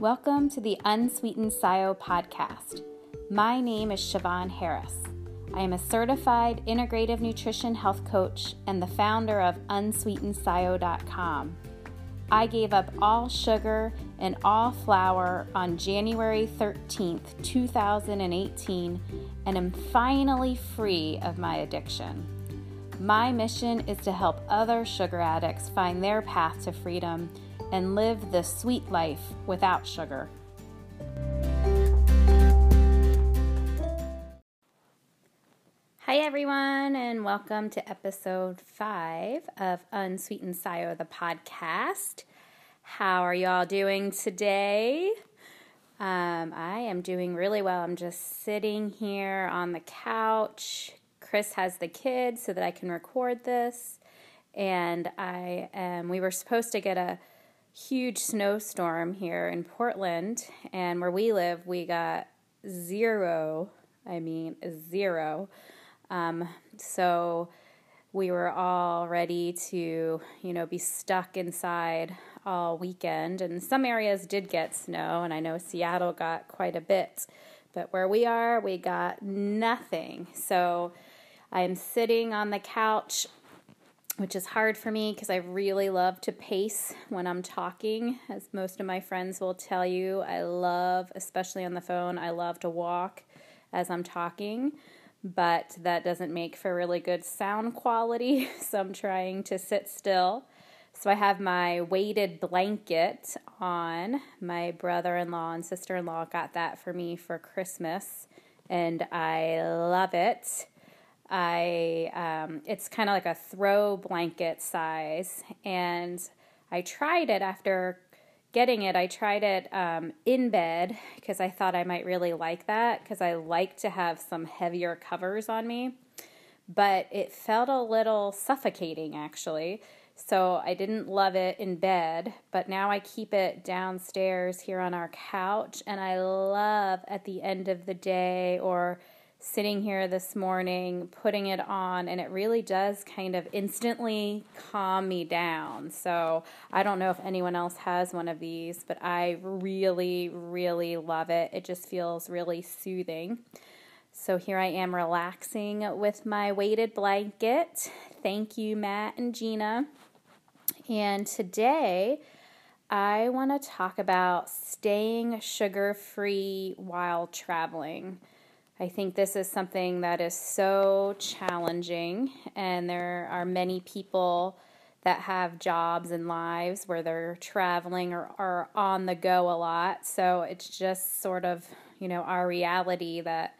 Welcome to the Unsweetened SIO podcast. My name is Siobhan Harris. I am a certified integrative nutrition health coach and the founder of unsweetenedscio.com. I gave up all sugar and all flour on January 13th, 2018, and am finally free of my addiction. My mission is to help other sugar addicts find their path to freedom and live the sweet life without sugar. Hi, everyone, and welcome to episode five of Unsweetened SIO, the podcast. How are y'all doing today? Um, I am doing really well. I'm just sitting here on the couch. Chris has the kids so that I can record this. And I am, we were supposed to get a huge snowstorm here in Portland, and where we live, we got zero. I mean, zero. Um, so we were all ready to, you know, be stuck inside all weekend. And some areas did get snow, and I know Seattle got quite a bit. But where we are, we got nothing. So I'm sitting on the couch which is hard for me because I really love to pace when I'm talking. As most of my friends will tell you, I love, especially on the phone, I love to walk as I'm talking, but that doesn't make for really good sound quality. So I'm trying to sit still. So I have my weighted blanket on. My brother in law and sister in law got that for me for Christmas, and I love it. I um, it's kind of like a throw blanket size, and I tried it after getting it. I tried it um, in bed because I thought I might really like that because I like to have some heavier covers on me, but it felt a little suffocating actually. So I didn't love it in bed, but now I keep it downstairs here on our couch, and I love at the end of the day or sitting here this morning, putting it on, and it really does kind of instantly calm me down. So I don't know if anyone else has one of these, but I really, really love it. It just feels really soothing. So here I am relaxing with my weighted blanket. Thank you, Matt and Gina. And today, I want to talk about staying sugar free while traveling. I think this is something that is so challenging, and there are many people that have jobs and lives where they're traveling or are on the go a lot. So it's just sort of, you know, our reality that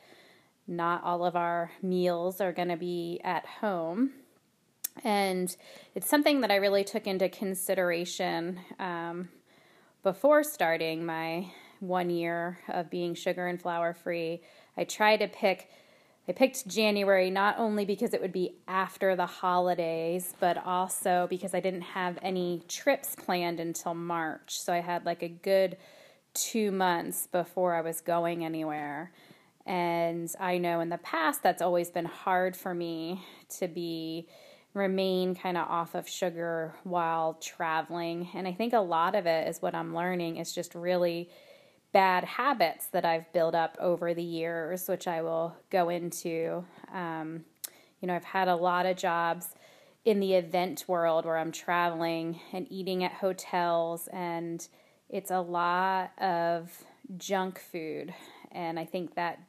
not all of our meals are going to be at home. And it's something that I really took into consideration um, before starting my one year of being sugar and flour free I tried to pick I picked January not only because it would be after the holidays, but also because I didn't have any trips planned until March. So I had like a good 2 months before I was going anywhere. And I know in the past that's always been hard for me to be remain kind of off of sugar while traveling. And I think a lot of it is what I'm learning is just really bad habits that I've built up over the years, which I will go into. Um, you know, I've had a lot of jobs in the event world where I'm traveling and eating at hotels, and it's a lot of junk food. And I think that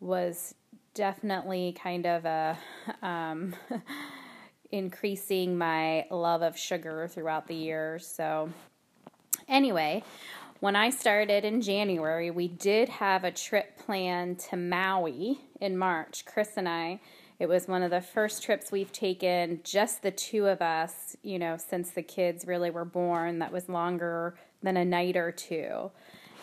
was definitely kind of a um, increasing my love of sugar throughout the years. So, anyway, when I started in January, we did have a trip planned to Maui in March. Chris and I, it was one of the first trips we've taken, just the two of us, you know, since the kids really were born, that was longer than a night or two.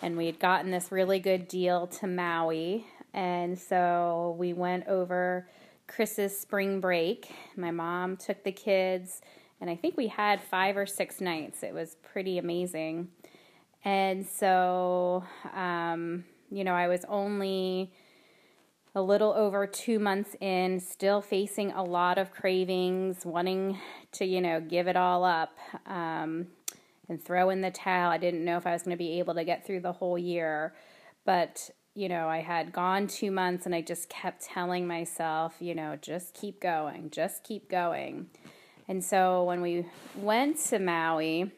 And we had gotten this really good deal to Maui. And so we went over Chris's spring break. My mom took the kids, and I think we had five or six nights. It was pretty amazing. And so, um, you know, I was only a little over two months in, still facing a lot of cravings, wanting to, you know, give it all up. Um, and throw in the towel. I didn't know if I was going to be able to get through the whole year. But, you know, I had gone two months and I just kept telling myself, you know, just keep going, just keep going. And so when we went to Maui,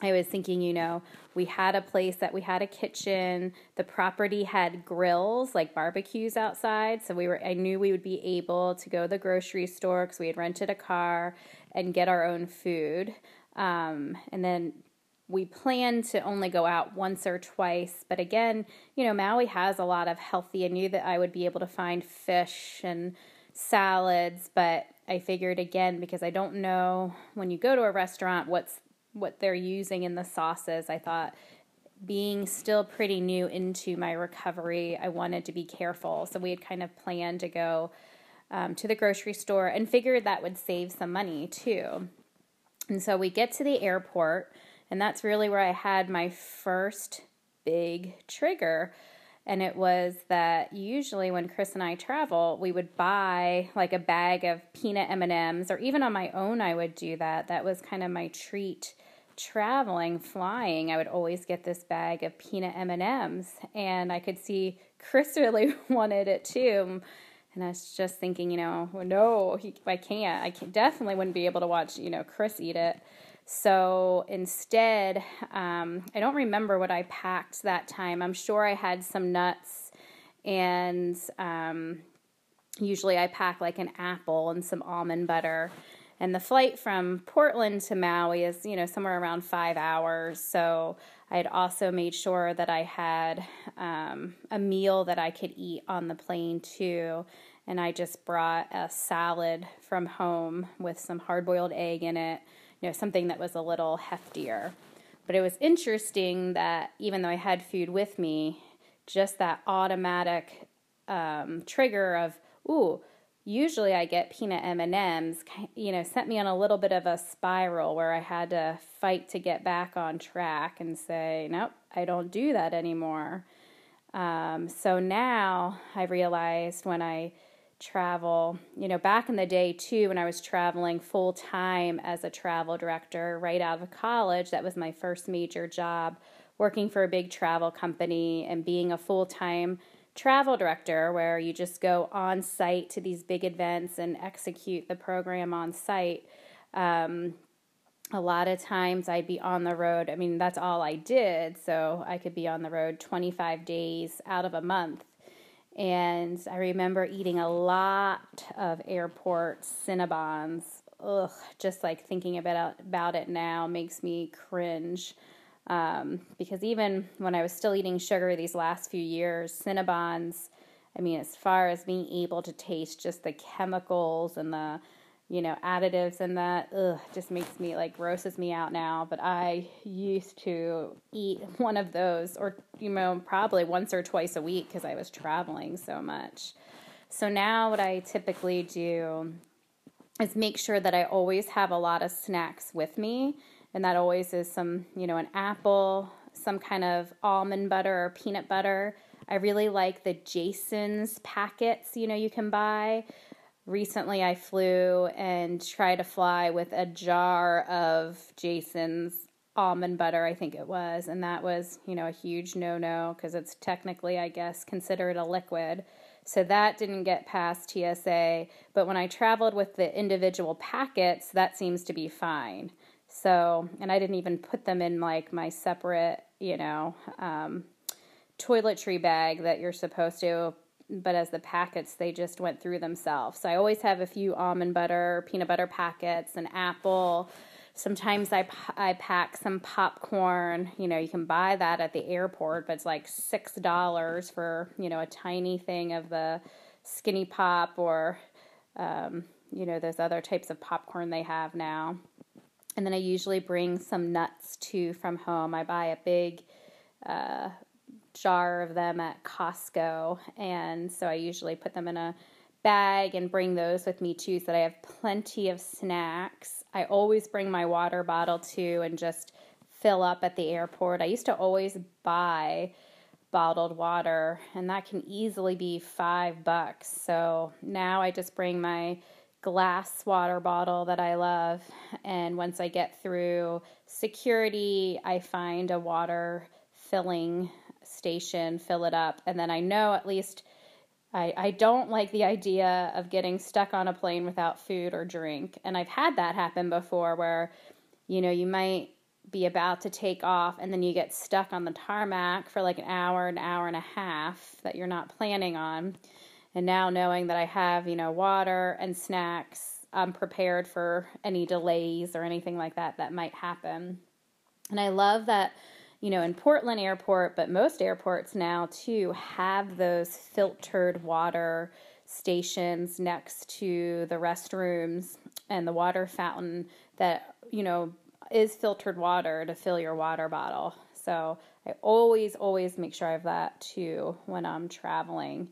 I was thinking, you know, we had a place that we had a kitchen. The property had grills, like barbecues outside. So we were, I knew we would be able to go to the grocery store because we had rented a car and get our own food. Um, and then we planned to only go out once or twice. But again, you know, Maui has a lot of healthy. I knew that I would be able to find fish and salads, but I figured again because I don't know when you go to a restaurant what's what they're using in the sauces. I thought being still pretty new into my recovery, I wanted to be careful. So we had kind of planned to go um, to the grocery store and figured that would save some money too. And so we get to the airport, and that's really where I had my first big trigger. And it was that usually when Chris and I travel, we would buy like a bag of peanut M&Ms or even on my own I would do that. That was kind of my treat traveling, flying, I would always get this bag of peanut M&Ms and I could see Chris really wanted it too. And I was just thinking, you know, no, he, I can't. I can, definitely wouldn't be able to watch, you know, Chris eat it. So instead, um, I don't remember what I packed that time. I'm sure I had some nuts, and um, usually I pack like an apple and some almond butter. And the flight from Portland to Maui is, you know, somewhere around five hours. So I had also made sure that I had um, a meal that I could eat on the plane too. And I just brought a salad from home with some hard boiled egg in it, you know, something that was a little heftier. But it was interesting that even though I had food with me, just that automatic um, trigger of, ooh, usually I get peanut M&Ms, you know, sent me on a little bit of a spiral where I had to fight to get back on track and say, nope, I don't do that anymore. Um, so now I realized when I travel, you know, back in the day too, when I was traveling full time as a travel director right out of college, that was my first major job, working for a big travel company and being a full time travel director where you just go on site to these big events and execute the program on site. Um, a lot of times I'd be on the road. I mean, that's all I did. So I could be on the road 25 days out of a month. And I remember eating a lot of airport Cinnabons. Ugh, just like thinking about, about it now makes me cringe. Um, because even when I was still eating sugar these last few years, Cinnabons, I mean, as far as being able to taste just the chemicals and the, you know, additives and that, ugh, just makes me like grosses me out now. But I used to eat one of those, or, you know, probably once or twice a week because I was traveling so much. So now what I typically do is make sure that I always have a lot of snacks with me and that always is some, you know, an apple, some kind of almond butter or peanut butter. I really like the Justin's packets, you know, you can buy. Recently, I flew and tried to fly with a jar of Justin's almond butter, I think it was, and that was, you know, a huge no no because it's technically, I guess, considered a liquid. So that didn't get past TSA. But when I traveled with the individual packets, that seems to be fine. So, and I didn't even put them in like my separate, you know, um, toiletry bag that you're supposed to. But as the packets, they just went through themselves. So I always have a few almond butter, peanut butter packets, an apple. Sometimes I, I pack some popcorn. You know, you can buy that at the airport, but it's like $6 for, you know, a tiny thing of the skinny pop or, um, you know, those other types of popcorn they have now. And then I usually bring some nuts too from home. I buy a big uh, jar of them at Costco. And so I usually put them in a bag and bring those with me too so that I have plenty of snacks. I always bring my water bottle too and just fill up at the airport. I used to always buy bottled water and that can easily be 5 bucks. So now I just bring my glass water bottle that I love. And once I get through security, I find a water filling station, fill it up, and then I know at least I, I don't like the idea of getting stuck on a plane without food or drink. And I've had that happen before where, you know, you might be about to take off and then you get stuck on the tarmac for like an hour, an hour and a half that you're not planning on. And now knowing that I have, you know, water and snacks, I'm prepared for any delays or anything like that that might happen. And I love that, you know, in Portland Airport, but most airports now too have those filtered water stations next to the restrooms and the water fountain that, you know, is filtered water to fill your water bottle. So I always, always make sure I have that too when I'm traveling.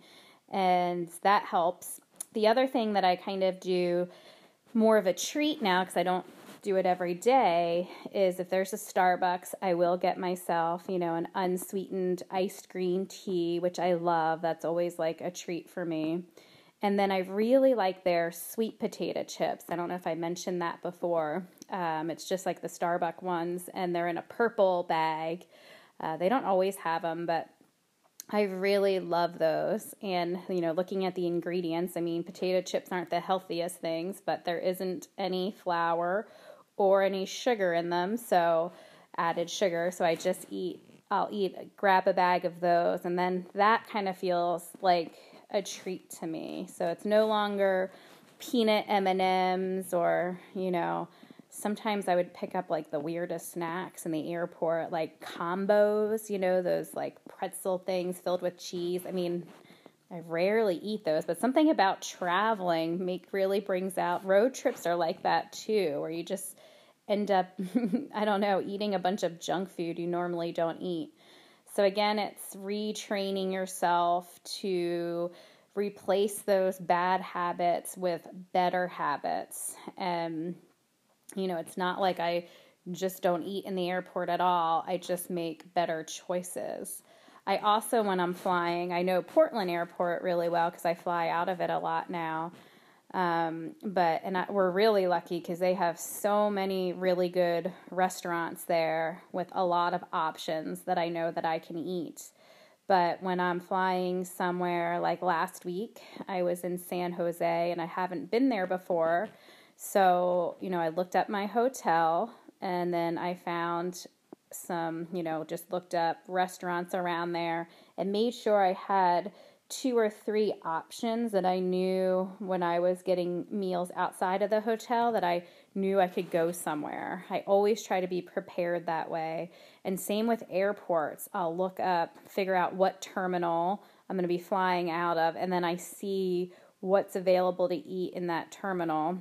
And that helps. The other thing that I kind of do more of a treat now because I don't do it every day is if there's a Starbucks, I will get myself, you know, an unsweetened iced green tea, which I love. That's always like a treat for me. And then I really like their sweet potato chips. I don't know if I mentioned that before. Um, it's just like the Starbucks ones, and they're in a purple bag. Uh, they don't always have them, but I really love those. And, you know, looking at the ingredients, I mean, potato chips aren't the healthiest things, but there isn't any flour or any sugar in them. So, added sugar. So, I just eat, I'll eat, grab a bag of those. And then that kind of feels like a treat to me. So it's no longer peanut M&Ms or, you know, sometimes I would pick up like the weirdest snacks in the airport, like combos, you know, those like pretzel things filled with cheese. I mean, I rarely eat those, but something about traveling make really brings out road trips are like that too, where you just end up I don't know, eating a bunch of junk food you normally don't eat. So, again, it's retraining yourself to replace those bad habits with better habits. And, you know, it's not like I just don't eat in the airport at all, I just make better choices. I also, when I'm flying, I know Portland Airport really well because I fly out of it a lot now. Um, but and I, we're really lucky because they have so many really good restaurants there with a lot of options that I know that I can eat. But when I'm flying somewhere like last week, I was in San Jose and I haven't been there before. So, you know, I looked up my hotel and then I found some, you know, just looked up restaurants around there and made sure I had two or three options that I knew when I was getting meals outside of the hotel that I knew I could go somewhere. I always try to be prepared that way. And same with airports. I'll look up, figure out what terminal I'm going to be flying out of, and then I see what's available to eat in that terminal.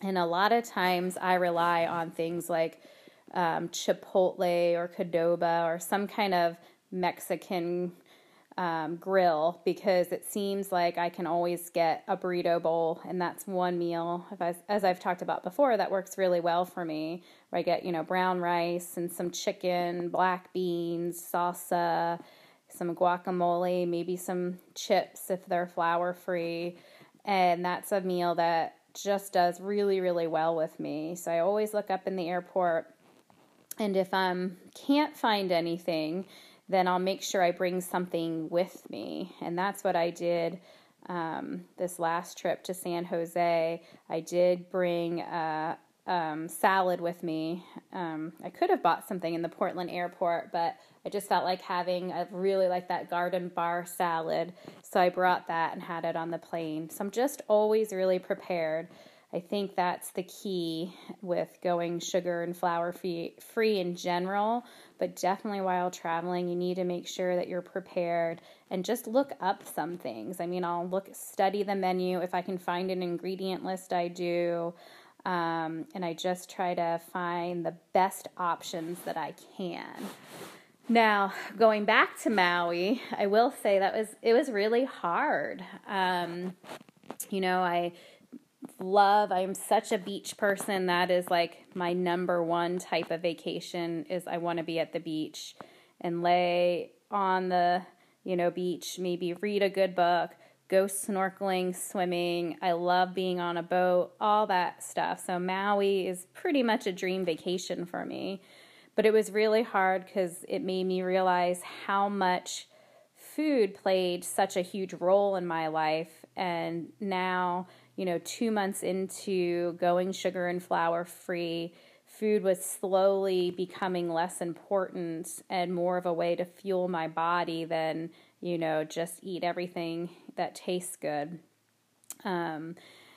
And a lot of times I rely on things like um, Chipotle or Qdoba or some kind of Mexican um, grill because it seems like I can always get a burrito bowl, and that's one meal. I, as I've talked about before, that works really well for me. Where I get you know brown rice and some chicken, black beans, salsa, some guacamole, maybe some chips if they're flour free, and that's a meal that just does really really well with me. So I always look up in the airport, and if I um can't find anything then I'll make sure I bring something with me. And that's what I did um, this last trip to San Jose. I did bring a um, salad with me. Um, I could have bought something in the Portland airport, but I just felt like having, I really like that garden bar salad. So I brought that and had it on the plane. So I'm just always really prepared. I think that's the key with going sugar and flour free, free in general, but definitely while traveling, you need to make sure that you're prepared and just look up some things. I mean, I'll look, study the menu. If I can find an ingredient list, I do. Um, and I just try to find the best options that I can. Now, going back to Maui, I will say that was it was really hard. Um, you know, I love i'm such a beach person that is like my number one type of vacation is i want to be at the beach and lay on the you know beach maybe read a good book go snorkeling, swimming. I love being on a boat, all that stuff. So Maui is pretty much a dream vacation for me. But it was really hard because it made me realize how much food played such a huge role in my life. And now, you know, two months into going sugar and flour free, food was slowly becoming less important and more of a way to fuel my body than, you know, just eat everything that tastes good. Um,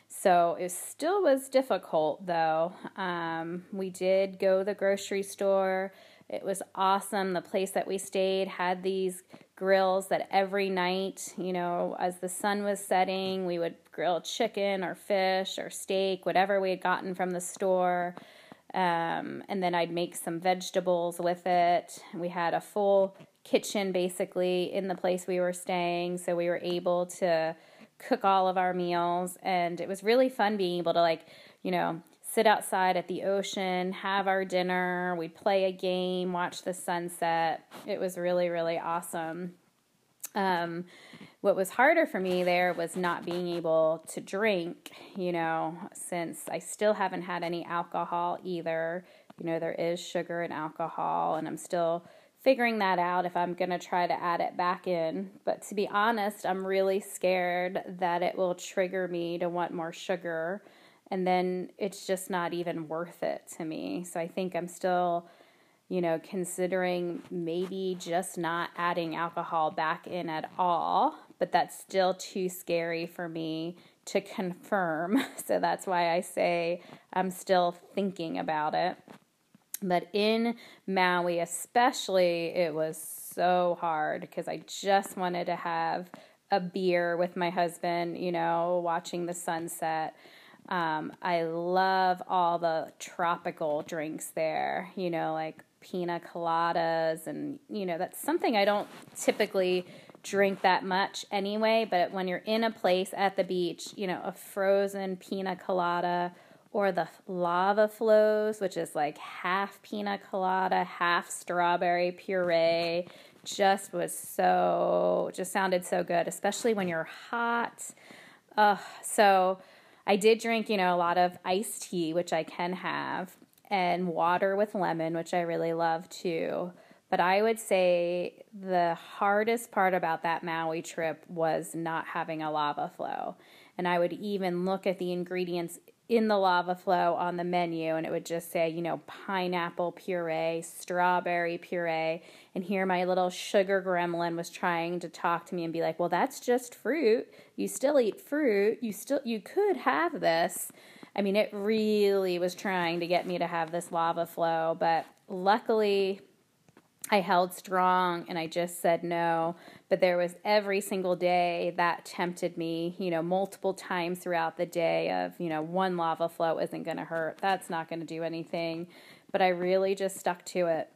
so it still was difficult though. Um, we did go to the grocery store. It was awesome. The place that we stayed had these grills that every night, you know, as the sun was setting, we would grill chicken or fish or steak, whatever we had gotten from the store. Um, and then I'd make some vegetables with it. We had a full kitchen basically in the place we were staying, so we were able to cook all of our meals. And it was really fun being able to, like, you know, sit outside at the ocean, have our dinner, we'd play a game, watch the sunset. It was really, really awesome. Um, what was harder for me there was not being able to drink, you know, since I still haven't had any alcohol either. You know, there is sugar and alcohol, and I'm still figuring that out if I'm going to try to add it back in. But to be honest, I'm really scared that it will trigger me to want more sugar, and then it's just not even worth it to me. So I think I'm still you know, considering maybe just not adding alcohol back in at all, but that's still too scary for me to confirm. So that's why I say I'm still thinking about it. But in Maui, especially, it was so hard because I just wanted to have a beer with my husband, you know, watching the sunset. Um, I love all the tropical drinks there, you know, like pina coladas and you know that's something I don't typically drink that much anyway but when you're in a place at the beach you know a frozen pina colada or the lava flows which is like half pina colada half strawberry puree just was so just sounded so good especially when you're hot uh, so I did drink, you know, a lot of iced tea, which I can have, and water with lemon, which I really love too. But I would say the hardest part about that Maui trip was not having a lava flow. And I would even look at the ingredients in the lava flow on the menu and it would just say, you know, pineapple puree, strawberry puree. And here my little sugar gremlin was trying to talk to me and be like, well, that's just fruit. You still eat fruit. You still, you could have this. I mean, it really was trying to get me to have this lava flow, but luckily I held strong and I just said no. But there was every single day that tempted me, you know, multiple times throughout the day of, you know, one lava flow isn't going to hurt. That's not going to do anything. But I really just stuck to it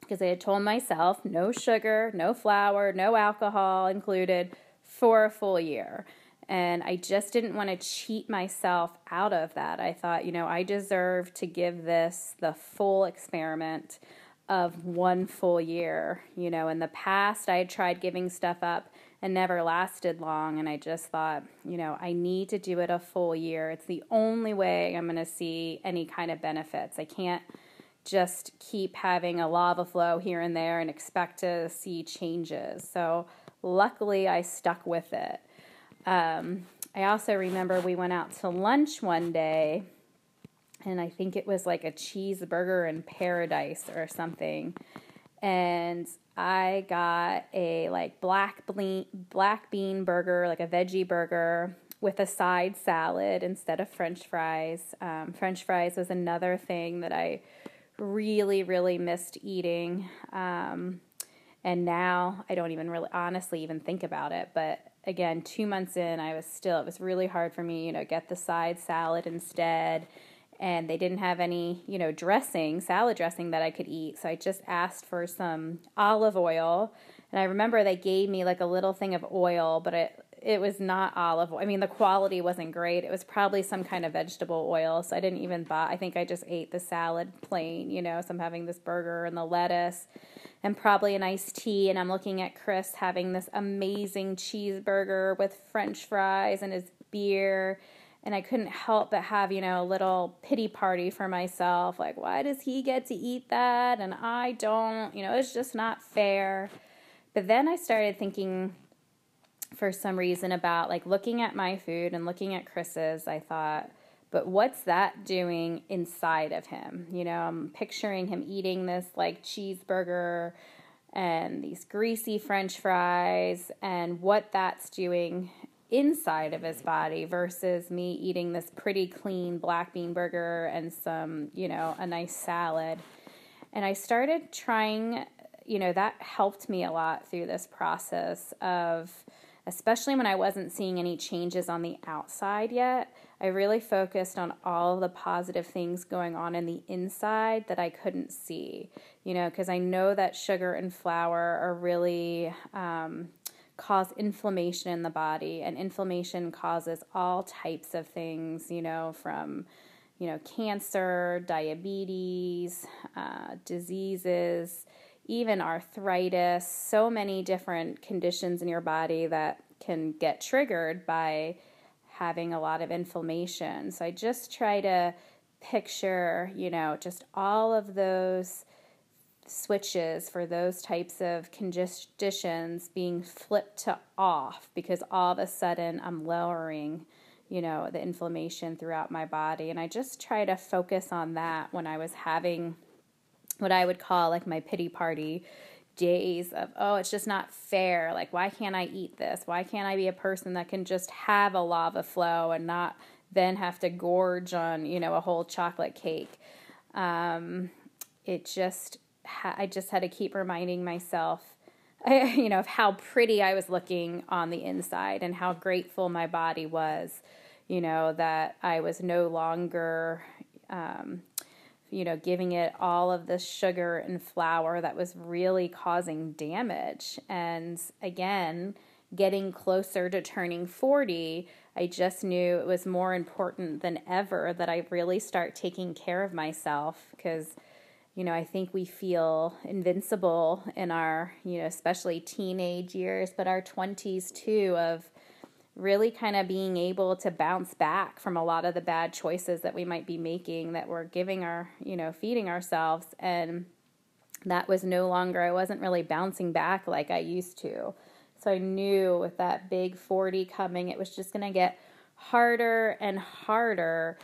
because I had told myself no sugar, no flour, no alcohol included for a full year. And I just didn't want to cheat myself out of that. I thought, you know, I deserve to give this the full experiment of one full year. You know, in the past, I had tried giving stuff up and never lasted long. And I just thought, you know, I need to do it a full year. It's the only way I'm going to see any kind of benefits. I can't just keep having a lava flow here and there and expect to see changes. So, luckily, I stuck with it. Um, I also remember we went out to lunch one day, and I think it was like a cheeseburger in paradise or something. And I got a like black bean black bean burger, like a veggie burger with a side salad instead of French fries. Um, French fries was another thing that I really really missed eating. Um, and now I don't even really honestly even think about it, but again, two months in, I was still, it was really hard for me, you know, get the side salad instead. And they didn't have any, you know, dressing, salad dressing that I could eat. So I just asked for some olive oil. And I remember they gave me like a little thing of oil, but it, it was not olive oil. I mean, the quality wasn't great. It was probably some kind of vegetable oil. So I didn't even buy, I think I just ate the salad plain, you know. So I'm having this burger and the lettuce and probably an iced tea. And I'm looking at Chris having this amazing cheeseburger with french fries and his beer. And I couldn't help but have, you know, a little pity party for myself. Like, why does he get to eat that and I don't? You know, it's just not fair. But then I started thinking, for some reason about like looking at my food and looking at Chris's, I thought, but what's that doing inside of him? You know, I'm picturing him eating this like cheeseburger and these greasy french fries and what that's doing inside of his body versus me eating this pretty clean black bean burger and some, you know, a nice salad. And I started trying, you know, that helped me a lot through this process of especially when I wasn't seeing any changes on the outside yet. I really focused on all the positive things going on in the inside that I couldn't see, you know, because I know that sugar and flour are really um, cause inflammation in the body, and inflammation causes all types of things, you know, from you know cancer, diabetes, uh, diseases even arthritis, so many different conditions in your body that can get triggered by having a lot of inflammation. So I just try to picture, you know, just all of those switches for those types of conditions being flipped to off because all of a sudden I'm lowering, you know, the inflammation throughout my body. And I just try to focus on that when I was having what I would call like my pity party days of, oh, it's just not fair. Like, why can't I eat this? Why can't I be a person that can just have a lava flow and not then have to gorge on, you know, a whole chocolate cake? Um, it just, ha- I just had to keep reminding myself, you know, of how pretty I was looking on the inside and how grateful my body was, you know, that I was no longer, um, you know, giving it all of this sugar and flour that was really causing damage. And again, getting closer to turning 40, I just knew it was more important than ever that I really start taking care of myself because, you know, I think we feel invincible in our, you know, especially teenage years, but our 20s too, of really kind of being able to bounce back from a lot of the bad choices that we might be making that we're giving our, you know, feeding ourselves. And that was no longer, I wasn't really bouncing back like I used to. So I knew with that big 40 coming, it was just going to get harder and harder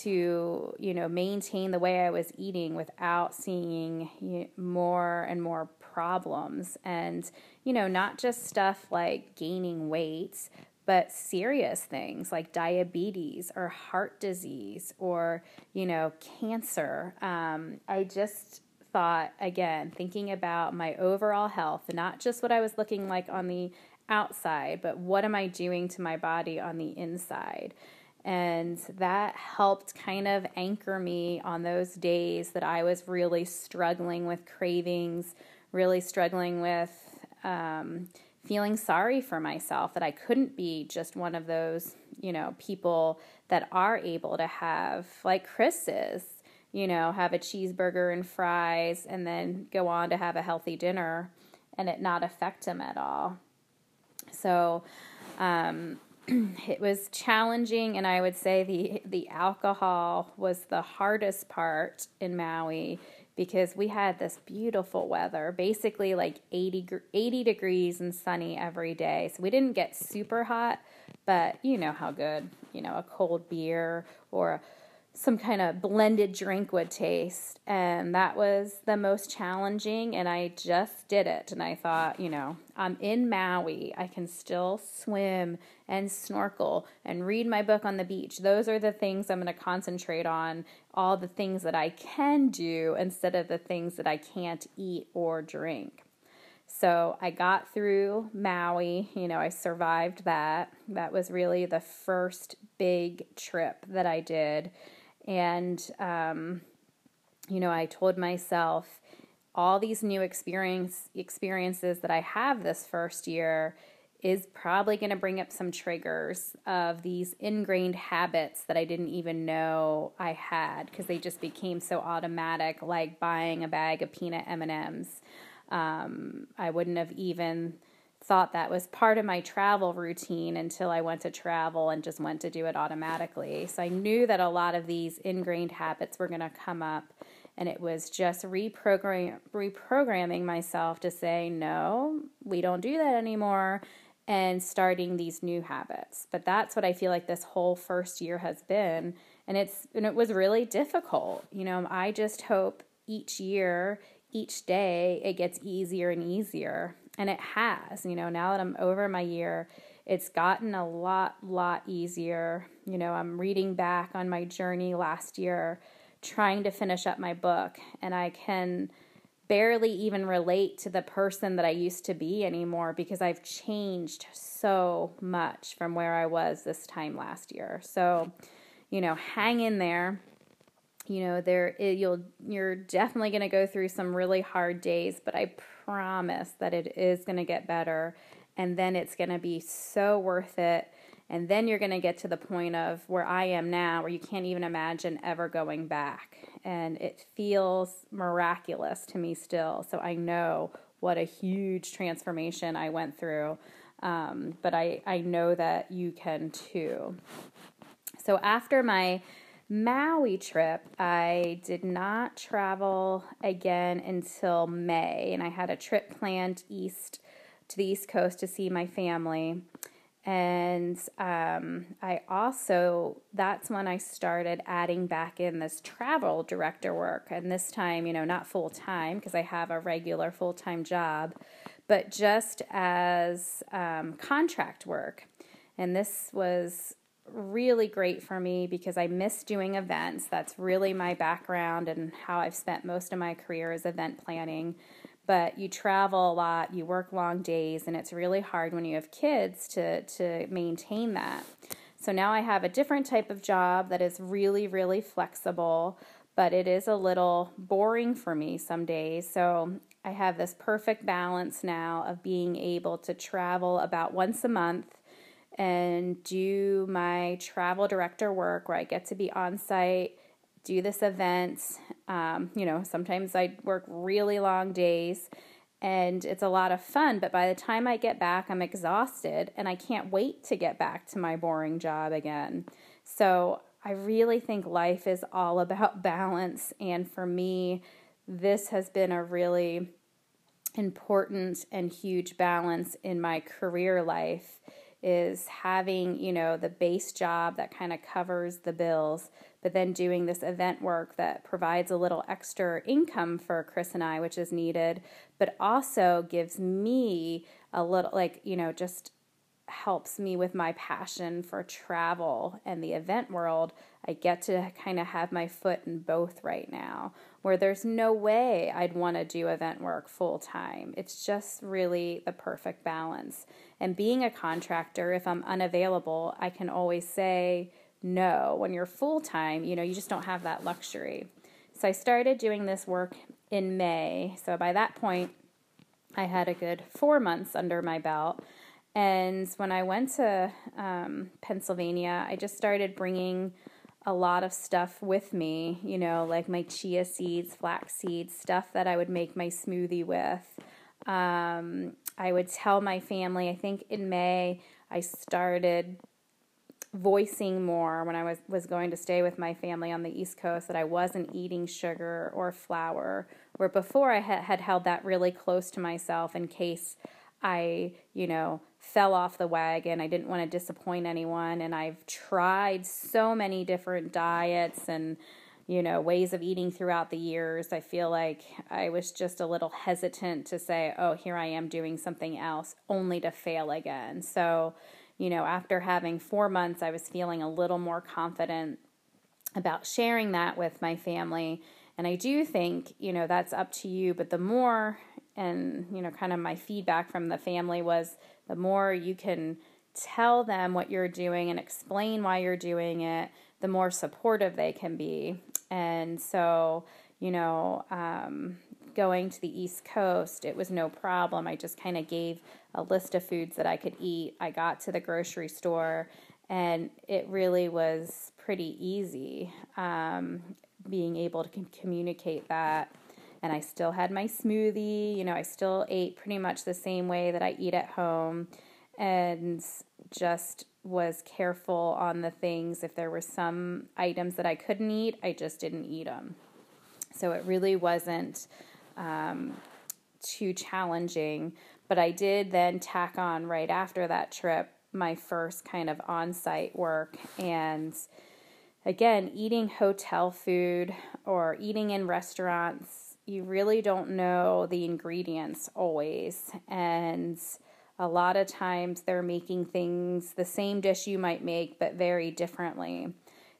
to you know maintain the way I was eating without seeing more and more problems. And you know not just stuff like gaining weight but serious things like diabetes or heart disease or you know cancer. Um, i just thought again thinking about my overall health not just what i was looking like on the outside but what am i doing to my body on the inside and that helped kind of anchor me on those days that i was really struggling with cravings really struggling with um, feeling sorry for myself that I couldn't be just one of those, you know, people that are able to have, like Chris is, you know, have a cheeseburger and fries and then go on to have a healthy dinner and it not affect him at all. So, um, it was challenging, and I would say the the alcohol was the hardest part in Maui because we had this beautiful weather, basically like 80, 80 degrees and sunny every day. So we didn't get super hot, but you know how good, you know, a cold beer or some kind of blended drink would taste. And that was the most challenging. And I just did it. And I thought, you know, I'm in Maui. I can still swim and snorkel and read my book on the beach. Those are the things I'm going to concentrate on, all the things that I can do instead of the things that I can't eat or drink. So I got through Maui, you know, I survived that. That was really the first big trip that I did and, um, you know, I told myself all these new experience experiences that I have this first year is probably going to bring up some triggers of these ingrained habits that I didn't even know I had because they just became so automatic like buying a bag of peanut M&Ms. Um, I wouldn't have even thought that was part of my travel routine until I went to travel and just went to do it automatically. So I knew that a lot of these ingrained habits were going to come up and it was just reprogram, reprogramming myself to say no, we don't do that anymore and starting these new habits. But that's what I feel like this whole first year has been and it's and it was really difficult. You know, I just hope each year, each day it gets easier and easier. And it has. You know, now that I'm over my year, it's gotten a lot lot easier. You know, I'm reading back on my journey last year trying to finish up my book and I can barely even relate to the person that I used to be anymore because I've changed so much from where I was this time last year. So, you know, hang in there. You know, there you'll you're definitely going to go through some really hard days, but I promise that it is going to get better and then it's going to be so worth it. And then you're going to get to the point of where I am now, where you can't even imagine ever going back and it feels miraculous to me still. So I know what a huge transformation I went through. Um, but I, I know that you can too. So after my Maui trip, I did not travel again until May, and I had a trip planned east to the East Coast to see my family. And um, I also, that's when I started adding back in this travel director work. And this time, you know, not full time because I have a regular full time job, but just as um, contract work. And this was really great for me because I miss doing events. That's really my background and how I've spent most of my career is event planning but you travel a lot, you work long days, and it's really hard when you have kids to, to maintain that. So now I have a different type of job that is really, really flexible, but it is a little boring for me some days. So I have this perfect balance now of being able to travel about once a month and do my travel director work where I get to be on site do this event. Um, you know, sometimes I work really long days and it's a lot of fun, but by the time I get back, I'm exhausted and I can't wait to get back to my boring job again. So I really think life is all about balance. And for me, this has been a really important and huge balance in my career life is having, you know, the base job that kind of covers the bills, but then doing this event work that provides a little extra income for Chris and I, which is needed, but also gives me a little, like, you know, just helps me with my passion for travel and the event world. I get to kind of have my foot in both right now, where there's no way I'd want to do event work full time. It's just really the perfect balance. And being a contractor, if I'm unavailable, I can always say no. When you're full time, you know, you just don't have that luxury. So I started doing this work in May. So by that point, I had a good four months under my belt. And when I went to um, Pennsylvania, I just started bringing a lot of stuff with me, you know, like my chia seeds, flax seeds, stuff that I would make my smoothie with. Um, I would tell my family, I think in May, I started voicing more when I was, was going to stay with my family on the East Coast that I wasn't eating sugar or flour, where before I had, had held that really close to myself in case I, you know, fell off the wagon. I didn't want to disappoint anyone. And I've tried so many different diets and, you know, ways of eating throughout the years. I feel like I was just a little hesitant to say, oh, here I am doing something else only to fail again. So, you know, after having four months, I was feeling a little more confident about sharing that with my family. And I do think, you know, that's up to you. But the more, and, you know, kind of my feedback from the family was the more you can tell them what you're doing and explain why you're doing it, the more supportive they can be. And so, you know, um, going to the East Coast, it was no problem. I just kind of gave a list of foods that I could eat. I got to the grocery store, and it really was pretty easy um, being able to communicate that. And I still had my smoothie. You know, I still ate pretty much the same way that I eat at home, and just was careful on the things. If there were some items that I couldn't eat, I just didn't eat them. So it really wasn't um, too challenging. But I did then tack on right after that trip my first kind of on site work. And again, eating hotel food or eating in restaurants, you really don't know the ingredients always. And a lot of times they're making things the same dish you might make, but very differently.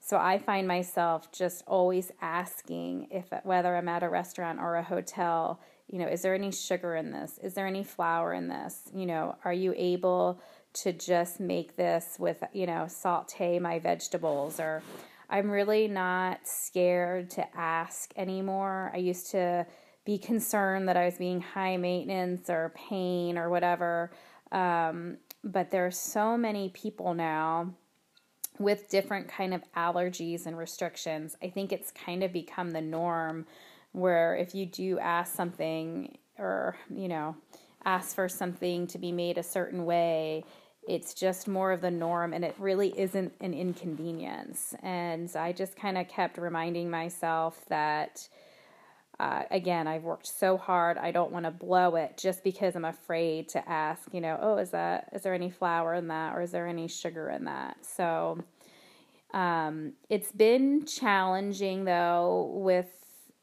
So I find myself just always asking if whether I'm at a restaurant or a hotel, you know, is there any sugar in this? Is there any flour in this? You know, are you able to just make this with, you know, saute my vegetables or I'm really not scared to ask anymore. I used to be concerned that I was being high maintenance or pain or whatever. Um, but there are so many people now with different kind of allergies and restrictions. I think it's kind of become the norm where if you do ask something or, you know, ask for something to be made a certain way, it's just more of the norm and it really isn't an inconvenience. And I just kind of kept reminding myself that. Uh, again, I've worked so hard. I don't want to blow it just because I'm afraid to ask, you know, oh, is that, is there any flour in that or is there any sugar in that? So, um, it's been challenging though with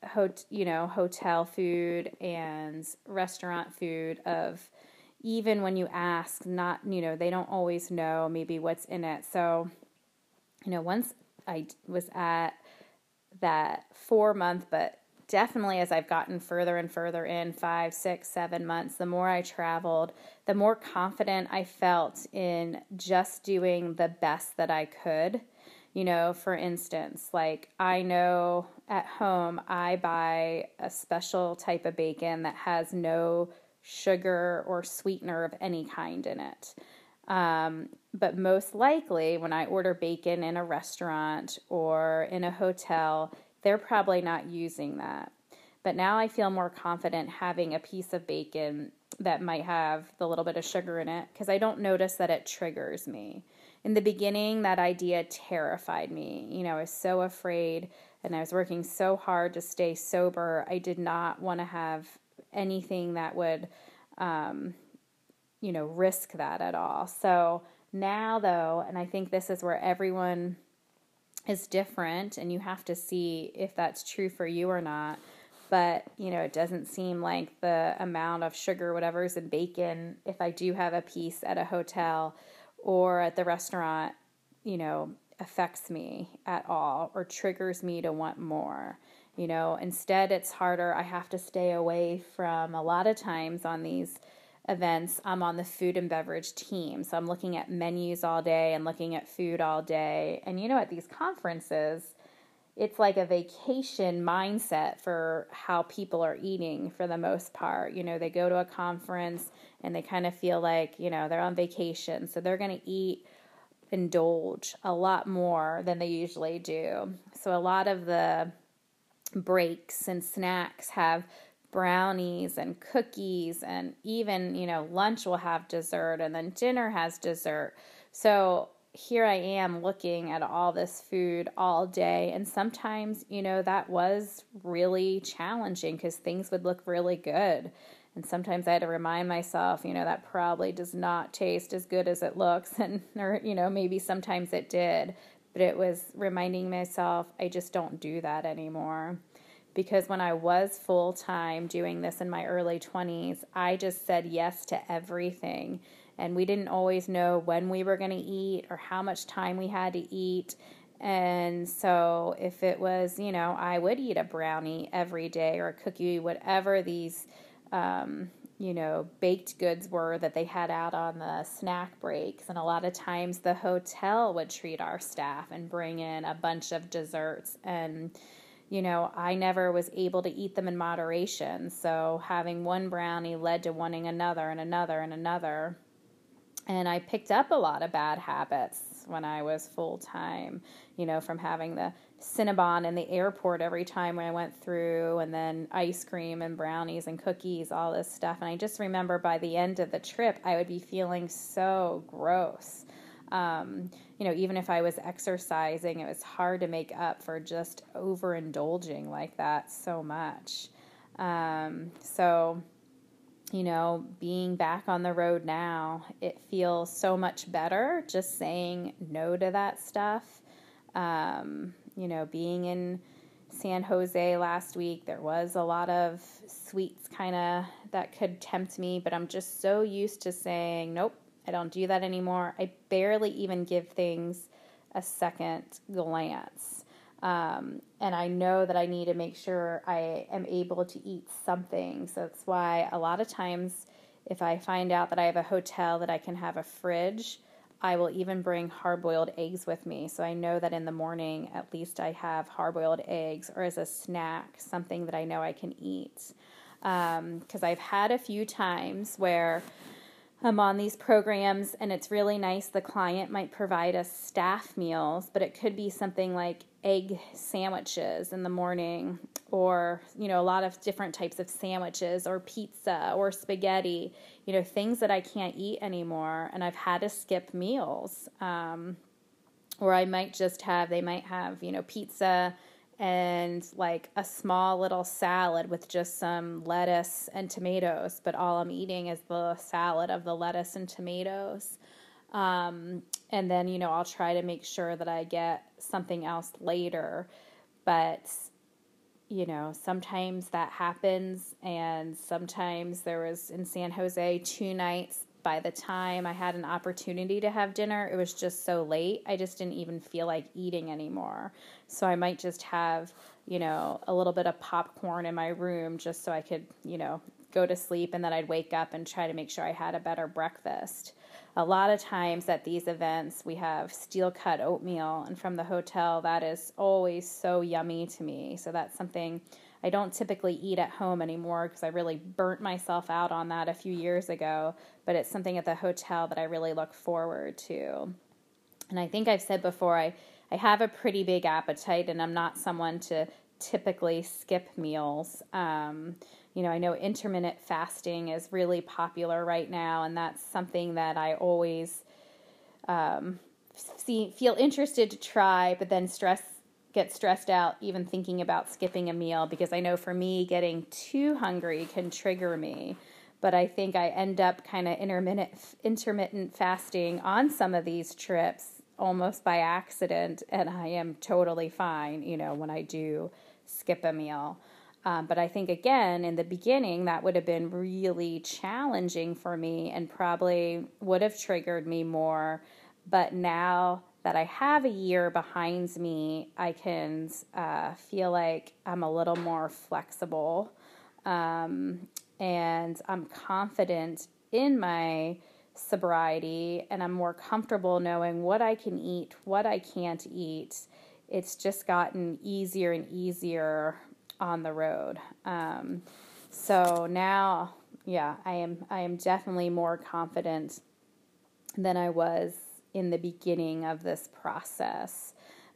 hot, you know, hotel food and restaurant food of even when you ask, not, you know, they don't always know maybe what's in it. So, you know, once I was at that four month, but definitely as I've gotten further and further in five, six, seven months, the more I traveled, the more confident I felt in just doing the best that I could. You know, for instance, like I know at home I buy a special type of bacon that has no sugar or sweetener of any kind in it. Um, but most likely, when I order bacon in a restaurant or in a hotel, they're probably not using that. But now I feel more confident having a piece of bacon that might have the little bit of sugar in it because I don't notice that it triggers me. In the beginning, that idea terrified me. You know, I was so afraid and I was working so hard to stay sober. I did not want to have anything that would, um, you know, risk that at all. So now, though, and I think this is where everyone is different, and you have to see if that's true for you or not. But, you know, it doesn't seem like the amount of sugar, whatever is in bacon, if I do have a piece at a hotel or at the restaurant, you know, affects me at all or triggers me to want more. You know, instead, it's harder. I have to stay away from a lot of times on these events. I'm on the food and beverage team. So I'm looking at menus all day and looking at food all day. And you know, at these conferences, it's like a vacation mindset for how people are eating for the most part. You know, they go to a conference and they kind of feel like, you know, they're on vacation. So they're going to eat, indulge a lot more than they usually do. So a lot of the breaks and snacks have brownies and cookies and even you know lunch will have dessert and then dinner has dessert. So here i am looking at all this food all day and sometimes you know that was really challenging because things would look really good. And sometimes i had to remind myself you know that probably does not taste as good as it looks and or you know maybe sometimes it did. But it was reminding myself I just don't do that anymore. Because when I was full time doing this in my early 20s, I just said yes to everything. And we didn't always know when we were going to eat or how much time we had to eat. And so, if it was, you know, I would eat a brownie every day or a cookie, whatever these um, you know, baked goods were that they had out on the snack breaks. And a lot of times the hotel would treat our staff and bring in a bunch of desserts. And, you know, I never was able to eat them in moderation. So having one brownie led to wanting another and another and another. And I picked up a lot of bad habits when I was full time, you know, from having the Cinnabon in the airport every time when I went through, and then ice cream and brownies and cookies, all this stuff. And I just remember by the end of the trip, I would be feeling so gross. Um, you know, even if I was exercising, it was hard to make up for just overindulging like that so much. Um, so, you know, being back on the road now, it feels so much better just saying no to that stuff. Um, you know, being in San Jose last week, there was a lot of sweets kind of that could tempt me, but I'm just so used to saying, nope, I don't do that anymore. I barely even give things a second glance. Um, and I know that I need to make sure I am able to eat something. So that's why a lot of times, if I find out that I have a hotel that I can have a fridge, I will even bring hard boiled eggs with me. So I know that in the morning, at least I have hard boiled eggs or as a snack, something that I know I can eat. Because um, I've had a few times where I'm on these programs and it's really nice. The client might provide us staff meals, but it could be something like egg sandwiches in the morning or, you know, a lot of different types of sandwiches or pizza or spaghetti, you know, things that I can't eat anymore. And I've had to skip meals. Um, or I might just have, they might have, you know, pizza and like a small little salad with just some lettuce and tomatoes, but all I'm eating is the salad of the lettuce and tomatoes. Um, and then, you know, I'll try to make sure that I get something else later. But, you know, sometimes that happens. And sometimes there was in San Jose two nights by the time I had an opportunity to have dinner, it was just so late. I just didn't even feel like eating anymore. So I might just have, you know, a little bit of popcorn in my room just so I could, you know, go to sleep and then I'd wake up and try to make sure I had a better breakfast. A lot of times at these events, we have steel cut oatmeal, and from the hotel, that is always so yummy to me. So that's something I don't typically eat at home anymore because I really burnt myself out on that a few years ago, but it's something at the hotel that I really look forward to. And I think I've said before, I, I have a pretty big appetite and I'm not someone to typically skip meals. Um, you know, I know intermittent fasting is really popular right now, and that's something that I always um, see, feel interested to try, but then stress get stressed out even thinking about skipping a meal because I know for me, getting too hungry can trigger me. But I think I end up kind of intermittent intermittent fasting on some of these trips almost by accident, and I am totally fine, you know, when I do skip a meal. Um, but I think again in the beginning that would have been really challenging for me and probably would have triggered me more. But now that I have a year behind me, I can uh, feel like I'm a little more flexible um, and I'm confident in my sobriety and I'm more comfortable knowing what I can eat, what I can't eat. It's just gotten easier and easier on the road. Um, so now, yeah, I am I am definitely more confident than I was in the beginning of this process.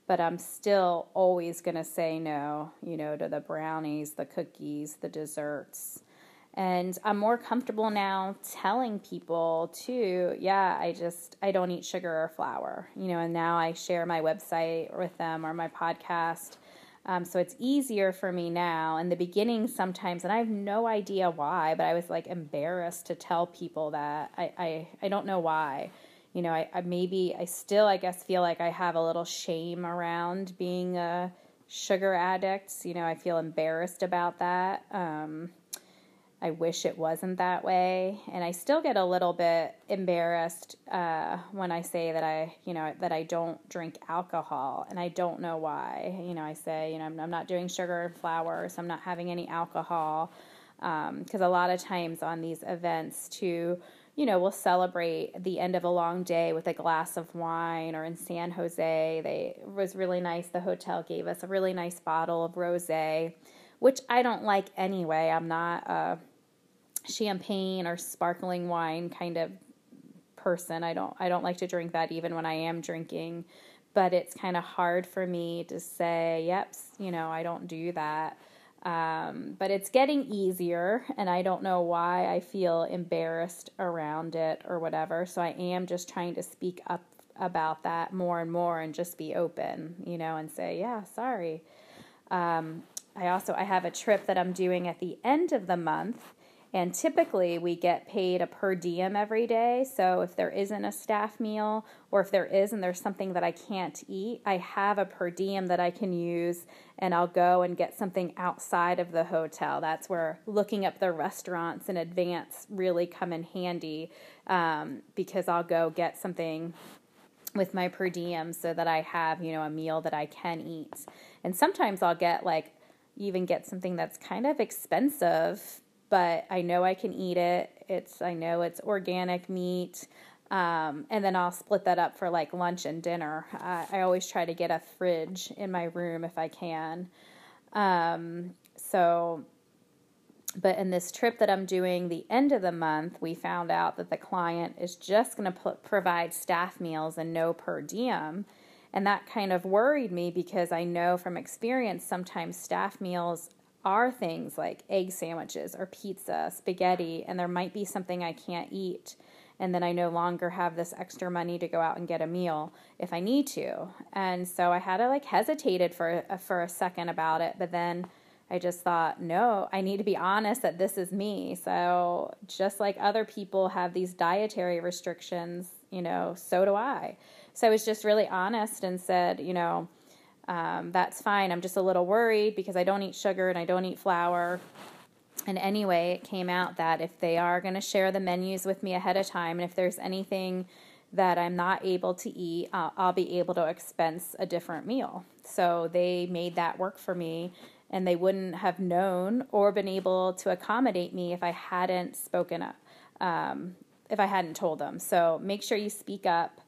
But I'm still always going to say no, you know, to the brownies, the cookies, the desserts. And I'm more comfortable now telling people too, yeah, I just, I don't eat sugar or flour, you know, and now I share my website with them or my podcast. Um, so it's easier for me now. In the beginning, sometimes, and I have no idea why, but I was like embarrassed to tell people that. I, I, I don't know why you know, I, I maybe I still I guess feel like I have a little shame around being a sugar addict. You know, I feel embarrassed about that. Um, I wish it wasn't that way, and I still get a little bit embarrassed uh, when I say that I, you know, that I don't drink alcohol, and I don't know why. You know, I say, you know, I'm, I'm not doing sugar and flour, so I'm not having any alcohol, because um, a lot of times on these events too you know, we'll celebrate the end of a long day with a glass of wine or in San Jose. They was really nice. The hotel gave us a really nice bottle of rosé, which I don't like anyway. I'm not a champagne or sparkling wine kind of person. I don't I don't like to drink that even when I am drinking, but it's kind of hard for me to say, "Yep, you know, I don't do that." Um, but it's getting easier, and I don't know why I feel embarrassed around it or whatever. So I am just trying to speak up about that more and more and just be open, you know, and say, yeah, sorry. Um, I also I have a trip that I'm doing at the end of the month and typically, we get paid a per diem every day. So if there isn't a staff meal, or if there is and there's something that I can't eat, I have a per diem that I can use, and I'll go and get something outside of the hotel. That's where looking up the restaurants in advance really come in handy um, because I'll go get something with my per diem so that I have, you know, a meal that I can eat. And sometimes I'll get like even get something that's kind of expensive but I know I can eat it. It's I know it's organic meat. Um, and then I'll split that up for like lunch and dinner. I always try to get a fridge in my room if I can. Um, so, but in this trip that I'm doing the end of the month, we found out that the client is just going to provide staff meals and no per diem. And that kind of worried me because I know from experience sometimes staff meals are things like egg sandwiches or pizza, spaghetti, and there might be something I can't eat. And then I no longer have this extra money to go out and get a meal if I need to. And so I had to like hesitated for uh, for a second about it, but then I just thought, no, I need to be honest that this is me. So just like other people have these dietary restrictions, you know, so do I. So I was just really honest and said, you know, um, that's fine. I'm just a little worried because I don't eat sugar and I don't eat flour. And anyway, it came out that if they are going to share the menus with me ahead of time, and if there's anything that I'm not able to eat, uh, I'll be able to expense a different meal. So they made that work for me, and they wouldn't have known or been able to accommodate me if I hadn't spoken up, um, if I hadn't told them. So make sure you speak up.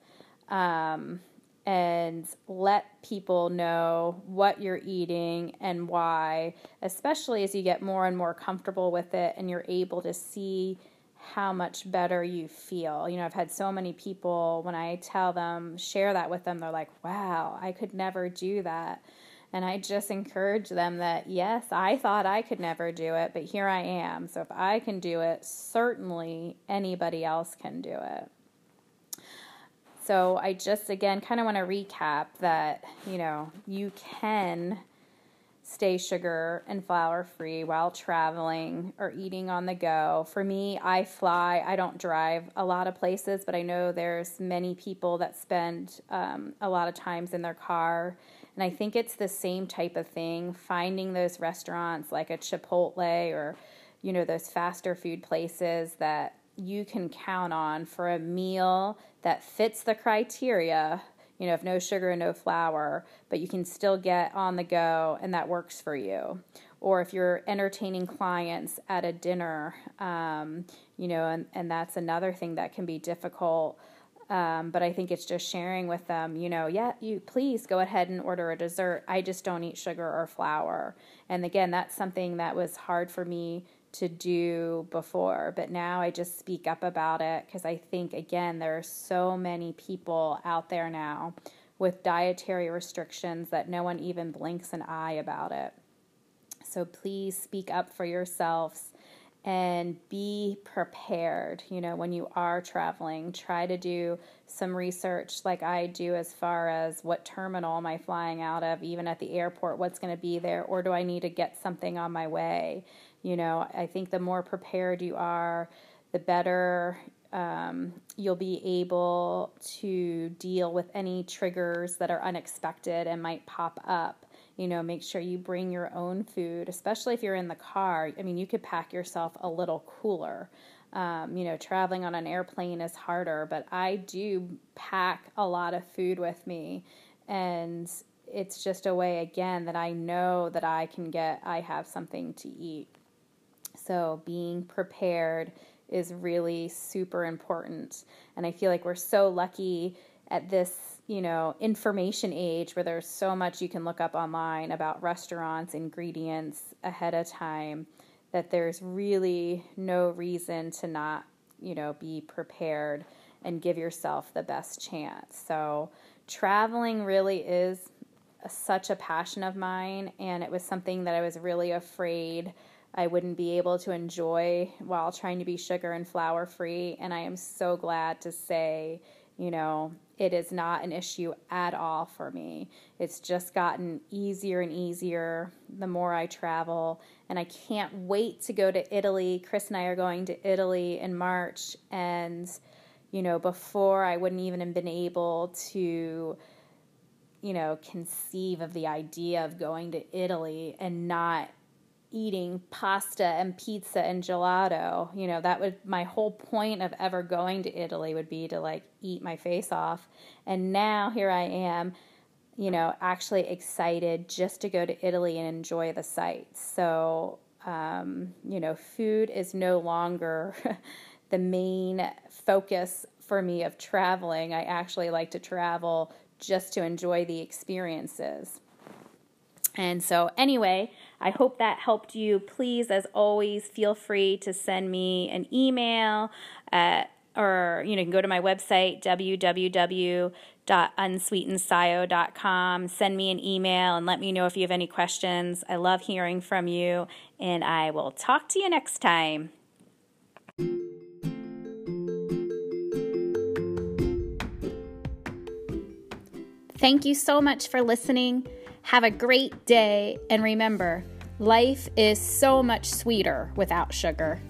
Um, and let people know what you're eating and why, especially as you get more and more comfortable with it and you're able to see how much better you feel. You know, I've had so many people when I tell them, share that with them, they're like, wow, I could never do that. And I just encourage them that, yes, I thought I could never do it, but here I am. So if I can do it, certainly anybody else can do it. So I just again kind of want to recap that, you know, you can stay sugar and flour free while traveling or eating on the go. For me, I fly. I don't drive a lot of places, but I know there's many people that spend um, a lot of times in their car. And I think it's the same type of thing, finding those restaurants like a Chipotle or, you know, those faster food places that you can count on for a meal that fits the criteria, you know, if no sugar and no flour, but you can still get on the go and that works for you. Or if you're entertaining clients at a dinner, um, you know, and, and that's another thing that can be difficult. Um, but I think it's just sharing with them, you know, yeah, you please go ahead and order a dessert. I just don't eat sugar or flour. And again, that's something that was hard for me to do before, but now I just speak up about it because I think, again, there are so many people out there now with dietary restrictions that no one even blinks an eye about it. So please speak up for yourselves and be prepared. You know, when you are traveling, try to do some research like I do as far as what terminal am I flying out of, even at the airport, what's going to be there, or do I need to get something on my way? You know, I think the more prepared you are, the better um, you'll be able to deal with any triggers that are unexpected and might pop up. You know, make sure you bring your own food, especially if you're in the car. I mean, you could pack yourself a little cooler. Um, you know, traveling on an airplane is harder, but I do pack a lot of food with me. And it's just a way, again, that I know that I can get, I have something to eat. So being prepared is really super important. And I feel like we're so lucky at this, you know, information age where there's so much you can look up online about restaurants, ingredients ahead of time that there's really no reason to not, you know, be prepared and give yourself the best chance. So, traveling really is a, such a passion of mine, and it was something that I was really afraid I wouldn't be able to enjoy while trying to be sugar and flour free. And I am so glad to say, you know, it is not an issue at all for me. It's just gotten easier and easier the more I travel. And I can't wait to go to Italy. Chris and I are going to Italy in March. And, you know, before I wouldn't even have been able to you know, conceive of the idea of going to Italy and not eating pasta and pizza and gelato. You know, that would my whole point of ever going to Italy would be to like eat my face off. And now here I am, you know, actually excited just to go to Italy and enjoy the sights. So, um, you know, food is no longer the main focus for me of traveling. I actually like to travel just to enjoy the experiences. And so, anyway, I hope that helped you. Please, as always, feel free to send me an email at, or you know, you can go to my website www.unsweetenscio.com. Send me an email and let me know if you have any questions. I love hearing from you, and I will talk to you next time. Thank you so much for listening. Have a great day, and remember, life is so much sweeter without sugar.